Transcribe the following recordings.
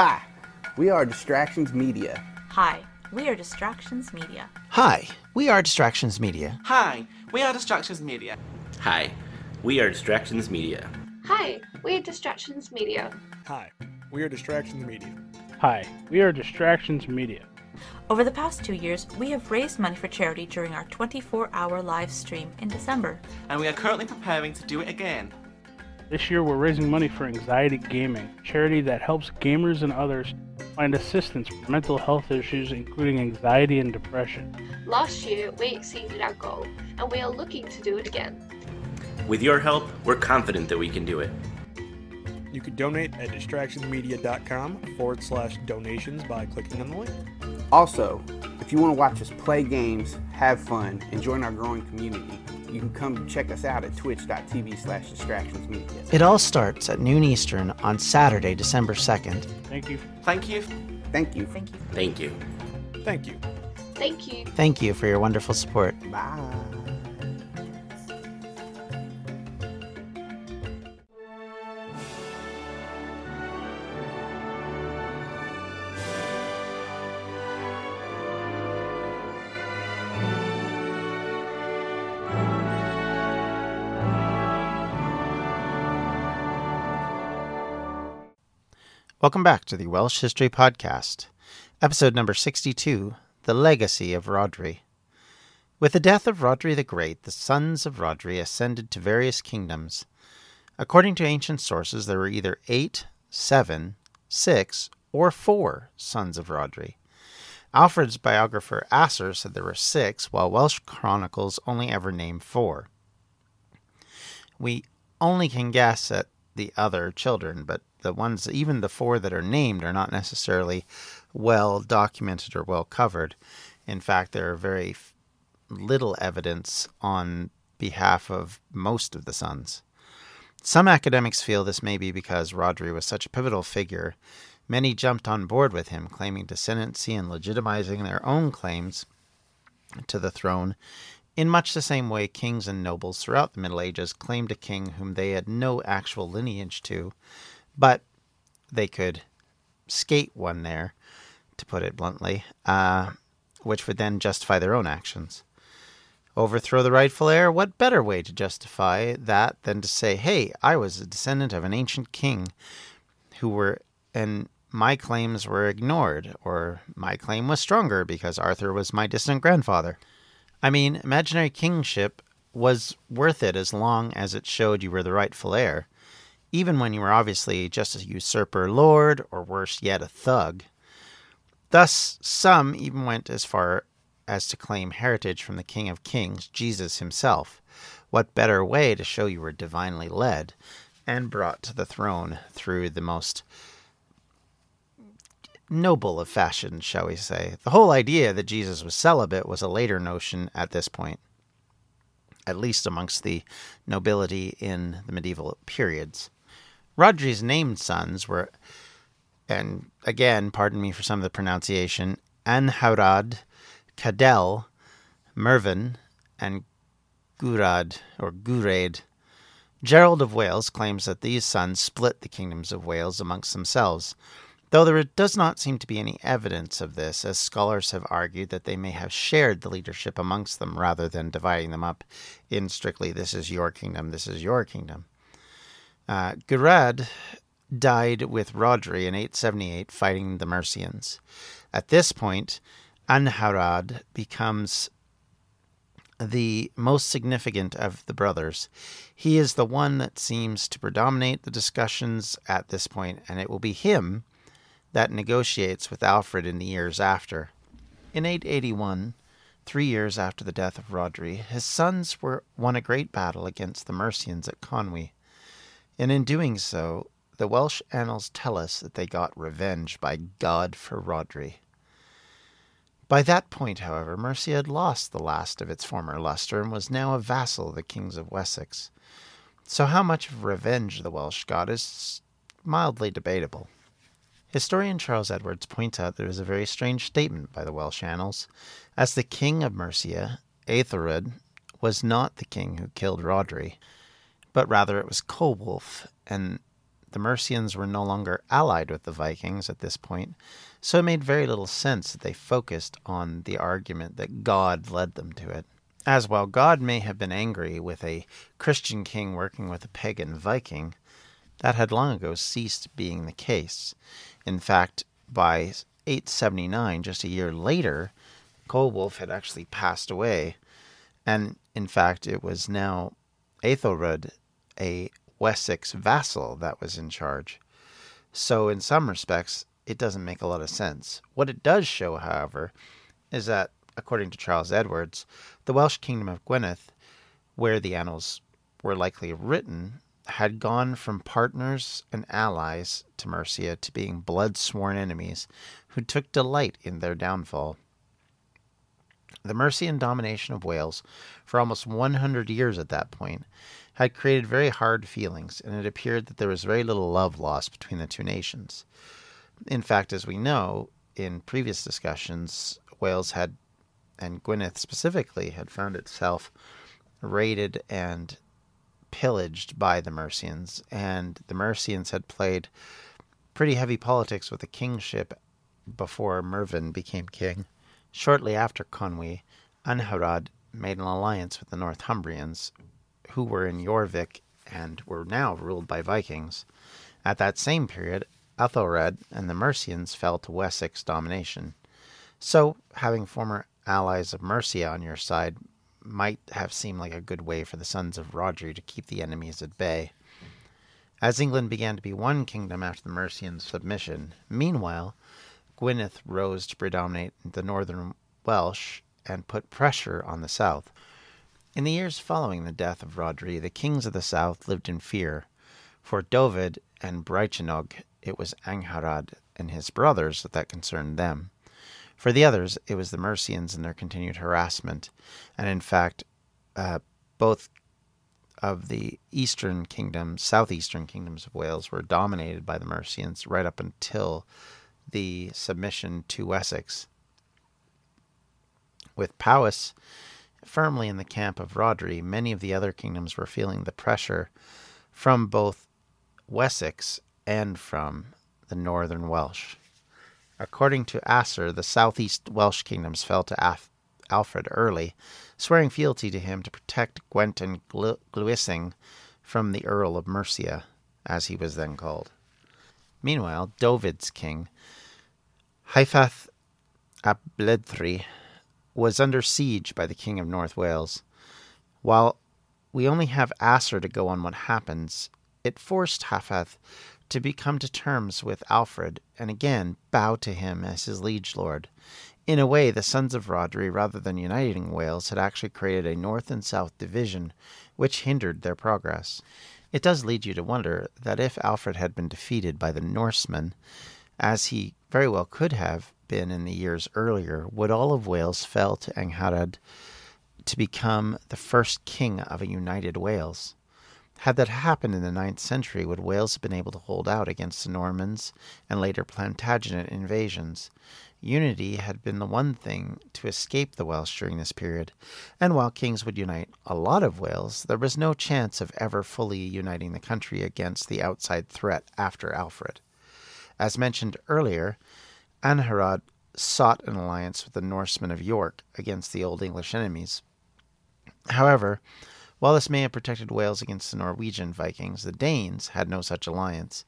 Hi, we are Distractions Media. Hi, we are Distractions Media. Hi, we are Distractions Media. Hi, we are Distractions Media. Hi, we are Distractions Media. Hi, we're Distractions Media. Hi, we are Distractions Media. Hi, we are Distractions Media. Over the past two years, we have raised money for charity during our 24 hour live stream in December. And we are currently preparing to do it again. This year, we're raising money for Anxiety Gaming, a charity that helps gamers and others find assistance for mental health issues, including anxiety and depression. Last year, we exceeded our goal, and we are looking to do it again. With your help, we're confident that we can do it. You can donate at distractionsmedia.com forward slash donations by clicking on the link. Also, if you want to watch us play games, have fun, and join our growing community, you can come check us out at twitch.tv slash distractionsmedia. It all starts at noon Eastern on Saturday, December 2nd. Thank you. Thank you. Thank you. Thank you. Thank you. Thank you. Thank you. Thank you for your wonderful support. Bye. Welcome back to the Welsh History Podcast, episode number 62 The Legacy of Rhodri. With the death of Rhodri the Great, the sons of Rhodri ascended to various kingdoms. According to ancient sources, there were either eight, seven, six, or four sons of Rhodri. Alfred's biographer Asser said there were six, while Welsh chronicles only ever name four. We only can guess at the other children, but the ones, even the four that are named, are not necessarily well documented or well covered. In fact, there are very little evidence on behalf of most of the sons. Some academics feel this may be because Rhodri was such a pivotal figure. Many jumped on board with him, claiming descendancy and legitimizing their own claims to the throne in much the same way kings and nobles throughout the Middle Ages claimed a king whom they had no actual lineage to, but they could skate one there, to put it bluntly, uh, which would then justify their own actions. Overthrow the rightful heir? What better way to justify that than to say, hey, I was a descendant of an ancient king who were, and my claims were ignored, or my claim was stronger because Arthur was my distant grandfather. I mean, imaginary kingship was worth it as long as it showed you were the rightful heir, even when you were obviously just a usurper lord, or worse yet, a thug. Thus, some even went as far as to claim heritage from the King of Kings, Jesus himself. What better way to show you were divinely led and brought to the throne through the most noble of fashion, shall we say? The whole idea that Jesus was celibate was a later notion at this point, at least amongst the nobility in the medieval periods. Rhodri's named sons were, and again, pardon me for some of the pronunciation, Anharad, Cadell, Mervyn, and Gurad, or Guraid. Gerald of Wales claims that these sons split the kingdoms of Wales amongst themselves, though there does not seem to be any evidence of this, as scholars have argued that they may have shared the leadership amongst them rather than dividing them up in strictly this is your kingdom, this is your kingdom. Uh, Gurad died with Rhodri in 878 fighting the Mercians. At this point, Anharad becomes the most significant of the brothers. He is the one that seems to predominate the discussions at this point, and it will be him that negotiates with Alfred in the years after. In 881, three years after the death of Rhodri, his sons were won a great battle against the Mercians at Conwy, and in doing so, the Welsh annals tell us that they got revenge by God for Rhodri. By that point, however, Mercia had lost the last of its former luster and was now a vassal of the kings of Wessex. So, how much of revenge the Welsh got is mildly debatable. Historian Charles Edwards points out there is a very strange statement by the Welsh annals, as the king of Mercia, Aethelred, was not the king who killed Rhodri, but rather it was Ceolwulf, and the Mercians were no longer allied with the Vikings at this point, so it made very little sense that they focused on the argument that God led them to it. As while God may have been angry with a Christian king working with a pagan Viking, that had long ago ceased being the case. In fact, by 879, just a year later, Ceolwulf had actually passed away, and in fact, it was now Ethelred, a Wessex vassal, that was in charge. So, in some respects, it doesn't make a lot of sense. What it does show, however, is that, according to Charles Edwards, the Welsh kingdom of Gwynedd, where the annals were likely written, had gone from partners and allies to Mercia to being blood sworn enemies who took delight in their downfall. The Mercian domination of Wales for almost 100 years at that point had created very hard feelings, and it appeared that there was very little love lost between the two nations. In fact, as we know, in previous discussions, Wales had, and Gwynedd specifically, had found itself raided and pillaged by the Mercians, and the Mercians had played pretty heavy politics with the kingship before Mervyn became king. Shortly after Conwy, Angharad made an alliance with the Northumbrians, who were in Jorvik and were now ruled by Vikings. At that same period, Ethelred and the Mercians fell to Wessex domination. So, having former allies of Mercia on your side might have seemed like a good way for the sons of Rhodri to keep the enemies at bay. As England began to be one kingdom after the Mercians' submission, meanwhile, Gwynedd rose to predominate the northern Welsh and put pressure on the south. In the years following the death of Rhodri, the kings of the south lived in fear. For Dyfed and Brycheiniog, it was Angharad and his brothers that concerned them. For the others, it was the Mercians and their continued harassment, and in fact, uh, both of the eastern kingdoms, southeastern kingdoms of Wales, were dominated by the Mercians right up until the submission to Wessex. With Powys firmly in the camp of Rhodri, many of the other kingdoms were feeling the pressure from both Wessex and from the northern Welsh. According to Asser, the southeast Welsh kingdoms fell to Af- Alfred early, swearing fealty to him to protect Gwent and Gl- Glywysing from the Earl of Mercia, as he was then called. Meanwhile, Dyfed's king, Hyfaidd ap Bleddri, was under siege by the King of North Wales. While we only have Asser to go on what happens, it forced Hyfaidd to become to terms with Alfred and again bow to him as his liege lord. In a way, the sons of Rhodri, rather than uniting Wales, had actually created a north and south division, which hindered their progress. It does lead you to wonder that if Alfred had been defeated by the Norsemen, as he very well could have been in the years earlier, would all of Wales fell to Angharad to become the first king of a united Wales? Had that happened in the ninth century, would Wales have been able to hold out against the Normans and later Plantagenet invasions? Unity had been the one thing to escape the Welsh during this period, and while kings would unite a lot of Wales, there was no chance of ever fully uniting the country against the outside threat after Alfred. As mentioned earlier, Angharad sought an alliance with the Norsemen of York against the Old English enemies. However, while this may have protected Wales against the Norwegian Vikings, the Danes had no such alliance.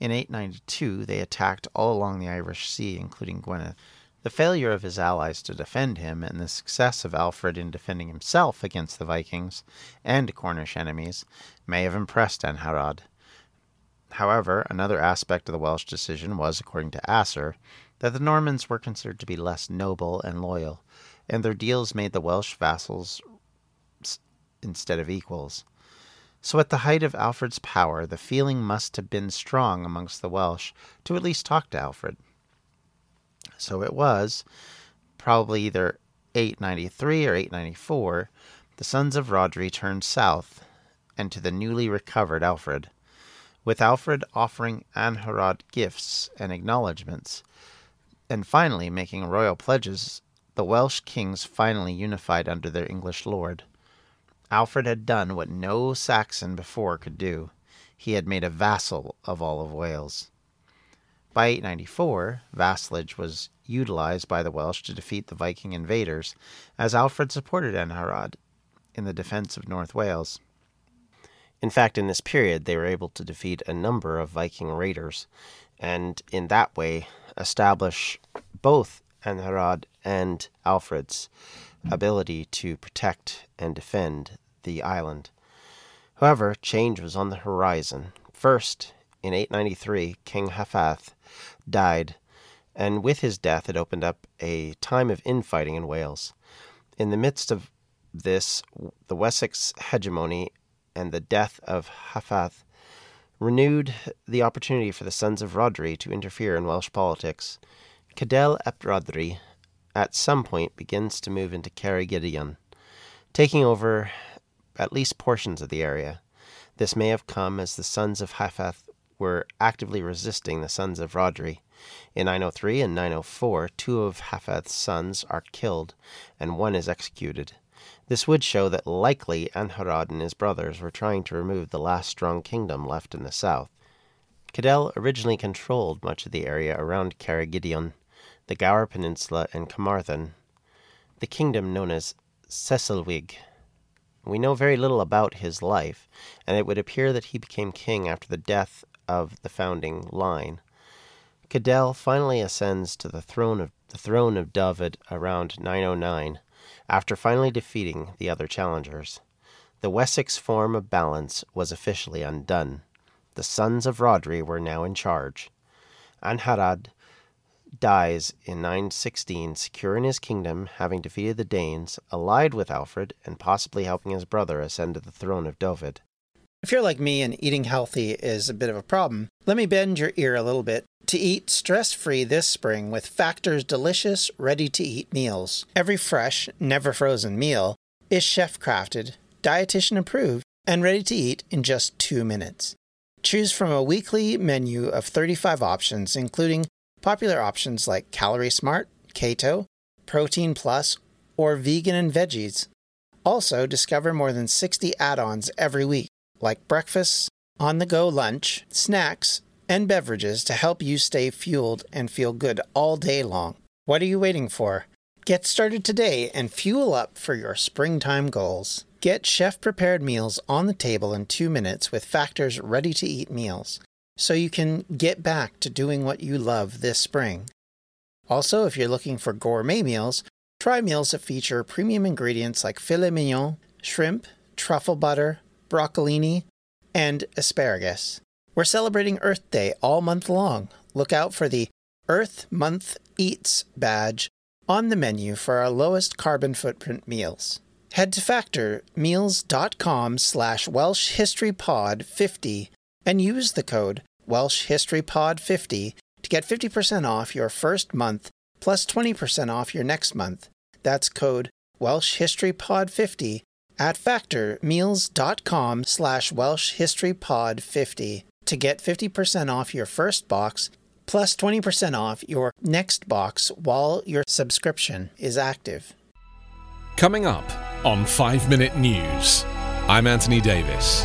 In 892, they attacked all along the Irish Sea, including Gwynedd. The failure of his allies to defend him and the success of Alfred in defending himself against the Vikings and Cornish enemies may have impressed Angharad. However, another aspect of the Welsh decision was, according to Asser, that the Normans were considered to be less noble and loyal, and their deals made the Welsh vassals instead of equals. So, at the height of Alfred's power, the feeling must have been strong amongst the Welsh to at least talk to Alfred. So it was, probably either 893 or 894, the sons of Rhodri turned south and to the newly recovered Alfred, with Alfred offering Angharad gifts and acknowledgments, and finally making royal pledges. The Welsh kings finally unified under their English lord. Alfred had done what no Saxon before could do. he had made a vassal of all of Wales. By 894, vassalage was utilized by the Welsh to defeat the Viking invaders, as Alfred supported Angharad in the defense of North Wales. In fact, in this period, they were able to defeat a number of Viking raiders, and in that way establish both Angharad and Alfred's ability to protect and defend the island. However, change was on the horizon. First, in 893, King Hyfaidd died, and with his death it opened up a time of infighting in Wales. In the midst of this, the Wessex hegemony and the death of Hyfaidd renewed the opportunity for the sons of Rhodri to interfere in Welsh politics. Cadell ap Rhodri at some point begins to move into Ceredigion, taking over at least portions of the area. This may have come as the sons of Hyfaidd were actively resisting the sons of Rhodri. In 903 and 904, two of Hyfaidd's sons are killed, and one is executed. This would show that likely Angharad and his brothers were trying to remove the last strong kingdom left in the south. Cadell originally controlled much of the area around Ceredigion, the Gower Peninsula, and Carmarthen, the kingdom known as Seisyllwg. We know very little about his life, and it would appear that he became king after the death of the founding line. Cadell finally ascends to the throne of the throne of Dyfed around 909, after finally defeating the other challengers. The Wessex form of balance was officially undone. The sons of Rhodri were now in charge. Angharad dies in 916, secure in his kingdom, having defeated the Danes, allied with Alfred, and possibly helping his brother ascend to the throne of Dyfed. If you're like me and eating healthy is a bit of a problem, let me bend your ear a little bit to eat stress free this spring with Factor's delicious, ready to eat meals. Every fresh, never frozen meal is chef crafted, dietitian approved, and ready to eat in just two minutes. Choose from a weekly menu of 35 options, including popular options like Calorie Smart, Keto, Protein Plus, or Vegan and Veggies. Also, discover more than 60 add ons every week, like breakfast, on the go lunch, snacks, and beverages to help you stay fueled and feel good all day long. What are you waiting for? Get started today and fuel up for your springtime goals. Get chef prepared meals on the table in two minutes with Factor's ready to eat meals so you can get back to doing what you love this spring. Also, if you're looking for gourmet meals, try meals that feature premium ingredients like filet mignon, shrimp, truffle butter, broccolini, and asparagus. We're celebrating Earth Day all month long. Look out for the Earth Month Eats badge on the menu for our lowest carbon footprint meals. Head to factormeals.com slash Welsh History Pod 50 and use the code Welsh History Pod 50 to get 50% off your first month plus 20% off your next month. That's code Welsh History Pod 50 at factormeals.com slash Welsh History Pod 50 to get 50% off your first box plus 20% off your next box while your subscription is active. Coming up on 5 Minute News, I'm Anthony Davis.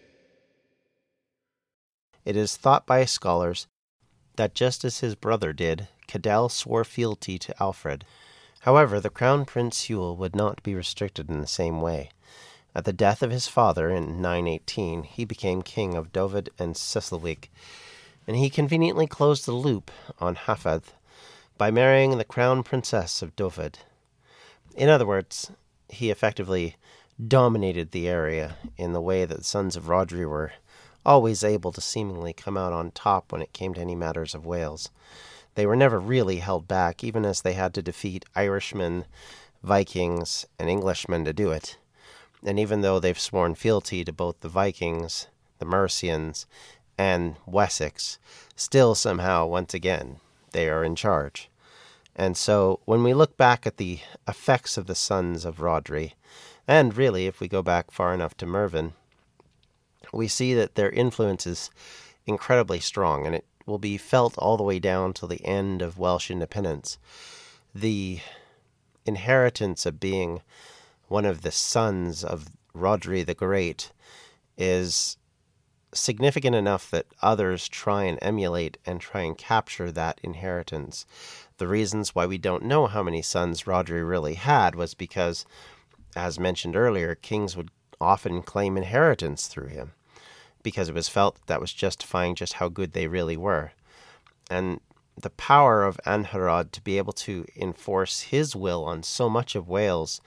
It is thought by scholars that just as his brother did, Cadell swore fealty to Alfred. However, the Crown Prince Hywel would not be restricted in the same way. At the death of his father in 918, he became king of Dyfed and Seisyllwg, and he conveniently closed the loop on Hyfaidd by marrying the crown princess of Dyfed. In other words, he effectively dominated the area in the way that the sons of Rhodri were always able to seemingly come out on top when it came to any matters of Wales. They were never really held back, even as they had to defeat Irishmen, Vikings, and Englishmen to do it. And even though they've sworn fealty to both the Vikings, the Mercians, and Wessex, still somehow, once again, they are in charge. And so when we look back at the effects of the sons of Rhodri, and really if we go back far enough to Mervyn, we see that their influence is incredibly strong, and it will be felt all the way down till the end of Welsh independence. The inheritance of being one of the sons of Rhodri the Great is significant enough that others try and emulate and try and capture that inheritance. The reasons why we don't know how many sons Rhodri really had was because, as mentioned earlier, kings would often claim inheritance through him because it was felt that, was justifying just how good they really were. And the power of Angharad to be able to enforce his will on so much of Wales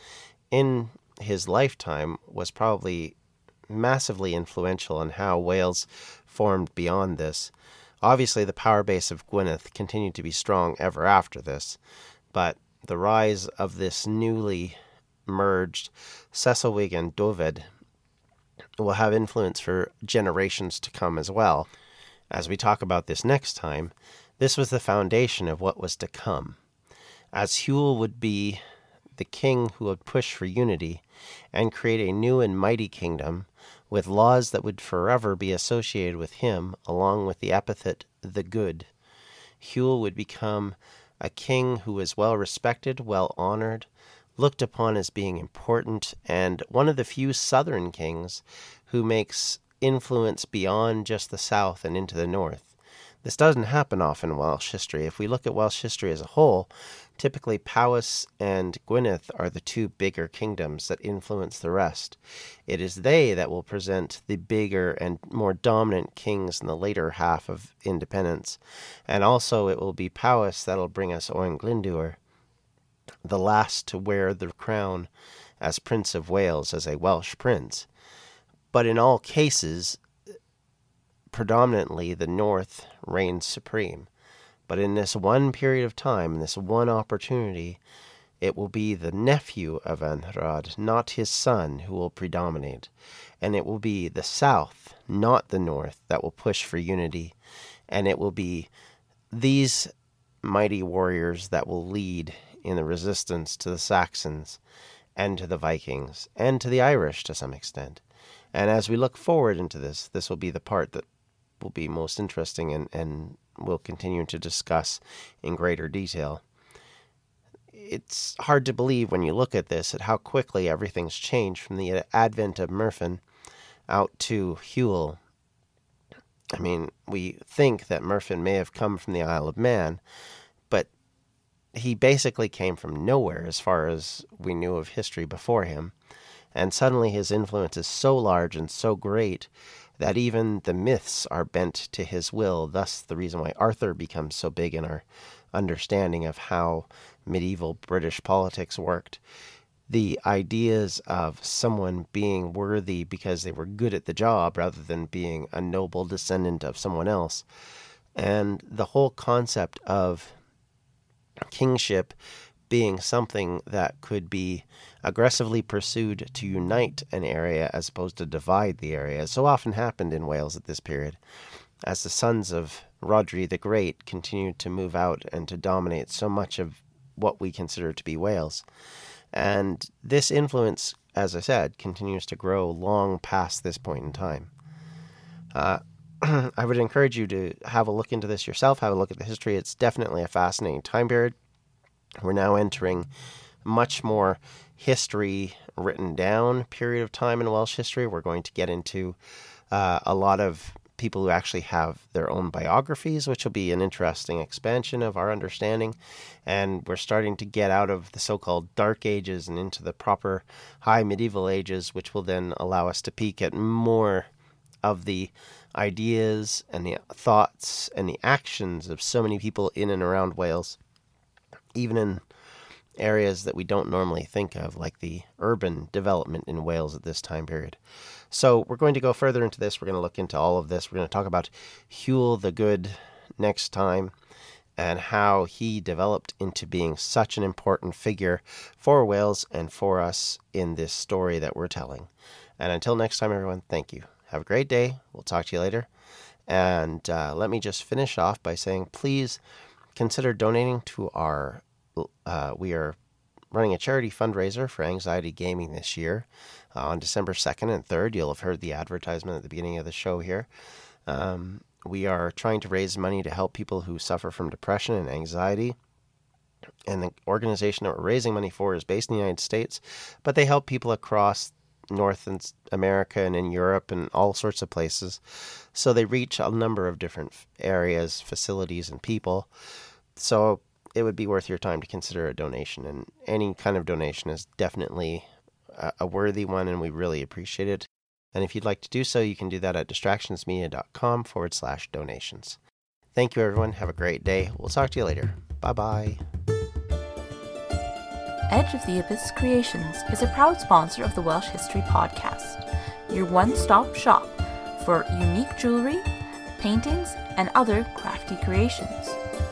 in his lifetime was probably massively influential on how Wales formed beyond this. Obviously, the power base of Gwynedd continued to be strong ever after this, but the rise of this newly merged Seisyllwg and Dyfed will have influence for generations to come as well. As we talk about this next time, this was the foundation of what was to come. As Hywel would be the king who would push for unity and create a new and mighty kingdom with laws that would forever be associated with him, along with the epithet the good. Hywel would become a king who was well respected, well honored, looked upon as being important, and one of the few southern kings who makes influence beyond just the south and into the north. This doesn't happen often in Welsh history. If we look at Welsh history as a whole, typically Powys and Gwynedd are the two bigger kingdoms that influence the rest. It is they that will present the bigger and more dominant kings in the later half of independence. And also it will be Powys that'll bring us Owain Glyndwr, the last to wear the crown as Prince of Wales, as a Welsh prince. But in all cases, predominantly the North reigns supreme. But in this one period of time, in this one opportunity, it will be the nephew of Angharad, not his son, who will predominate. And it will be the South, not the North, that will push for unity. And it will be these mighty warriors that will lead in the resistance to the Saxons and to the Vikings and to the Irish to some extent. And as we look forward into this, this will be the part that will be most interesting and, and we'll continue to discuss in greater detail. It's hard to believe when you look at this at how quickly everything's changed from the advent of Mervyn out to Hywel. I mean, we think that Mervyn may have come from the Isle of Man, he basically came from nowhere as far as we knew of history before him. And suddenly his influence is so large and so great that even the myths are bent to his will. Thus, the reason why Arthur becomes so big in our understanding of how medieval British politics worked. The ideas of someone being worthy because they were good at the job rather than being a noble descendant of someone else. And the whole concept of kingship being something that could be aggressively pursued to unite an area as opposed to divide the area, so often happened in Wales at this period, as the sons of Rhodri the Great continued to move out and to dominate so much of what we consider to be Wales. And this influence, as I said, continues to grow long past this point in time. Uh, I would encourage you to have a look into this yourself, have a look at the history. It's definitely a fascinating time period. We're now entering much more history written down period of time in Welsh history. We're going to get into uh, a lot of people who actually have their own biographies, which will be an interesting expansion of our understanding. And we're starting to get out of the so called Dark Ages and into the proper High Medieval Ages, which will then allow us to peek at more of the ideas and the thoughts and the actions of so many people in and around Wales even in areas that we don't normally think of, like the urban development in Wales at this time period. So we're going to go further into this. We're going to look into all of this. We're going to talk about Hywel the Good next time and how he developed into being such an important figure for Wales and for us in this story that we're telling. And until next time, everyone, thank you. Have a great day. We'll talk to you later. And uh, let me just finish off by saying please consider donating to our. Uh, we are running a charity fundraiser for anxiety gaming this year uh, on December 2nd and 3rd. You'll have heard the advertisement at the beginning of the show here. Um, we are trying to raise money to help people who suffer from depression and anxiety. And the organization that we're raising money for is based in the United States, but they help people across North and America and in Europe and all sorts of places. So they reach a number of different areas, facilities, and people. So it would be worth your time to consider a donation, and any kind of donation is definitely a, a worthy one, and we really appreciate it. And if you'd like to do so, you can do that at distractionsmedia.com forward slash donations. Thank you, everyone. Have a great day. We'll talk to you later. Bye bye. Edge of the Abyss Creations is a proud sponsor of the Welsh History Podcast, your one stop shop for unique jewelry, paintings, and other crafty creations.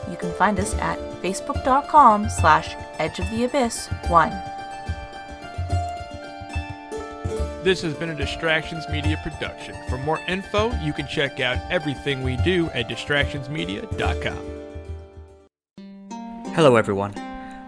You can find us at facebook.com slash edge of the abyss 1. This has been a Distractions Media production. For more info, you can check out everything we do at distractionsmedia.com. Hello, everyone.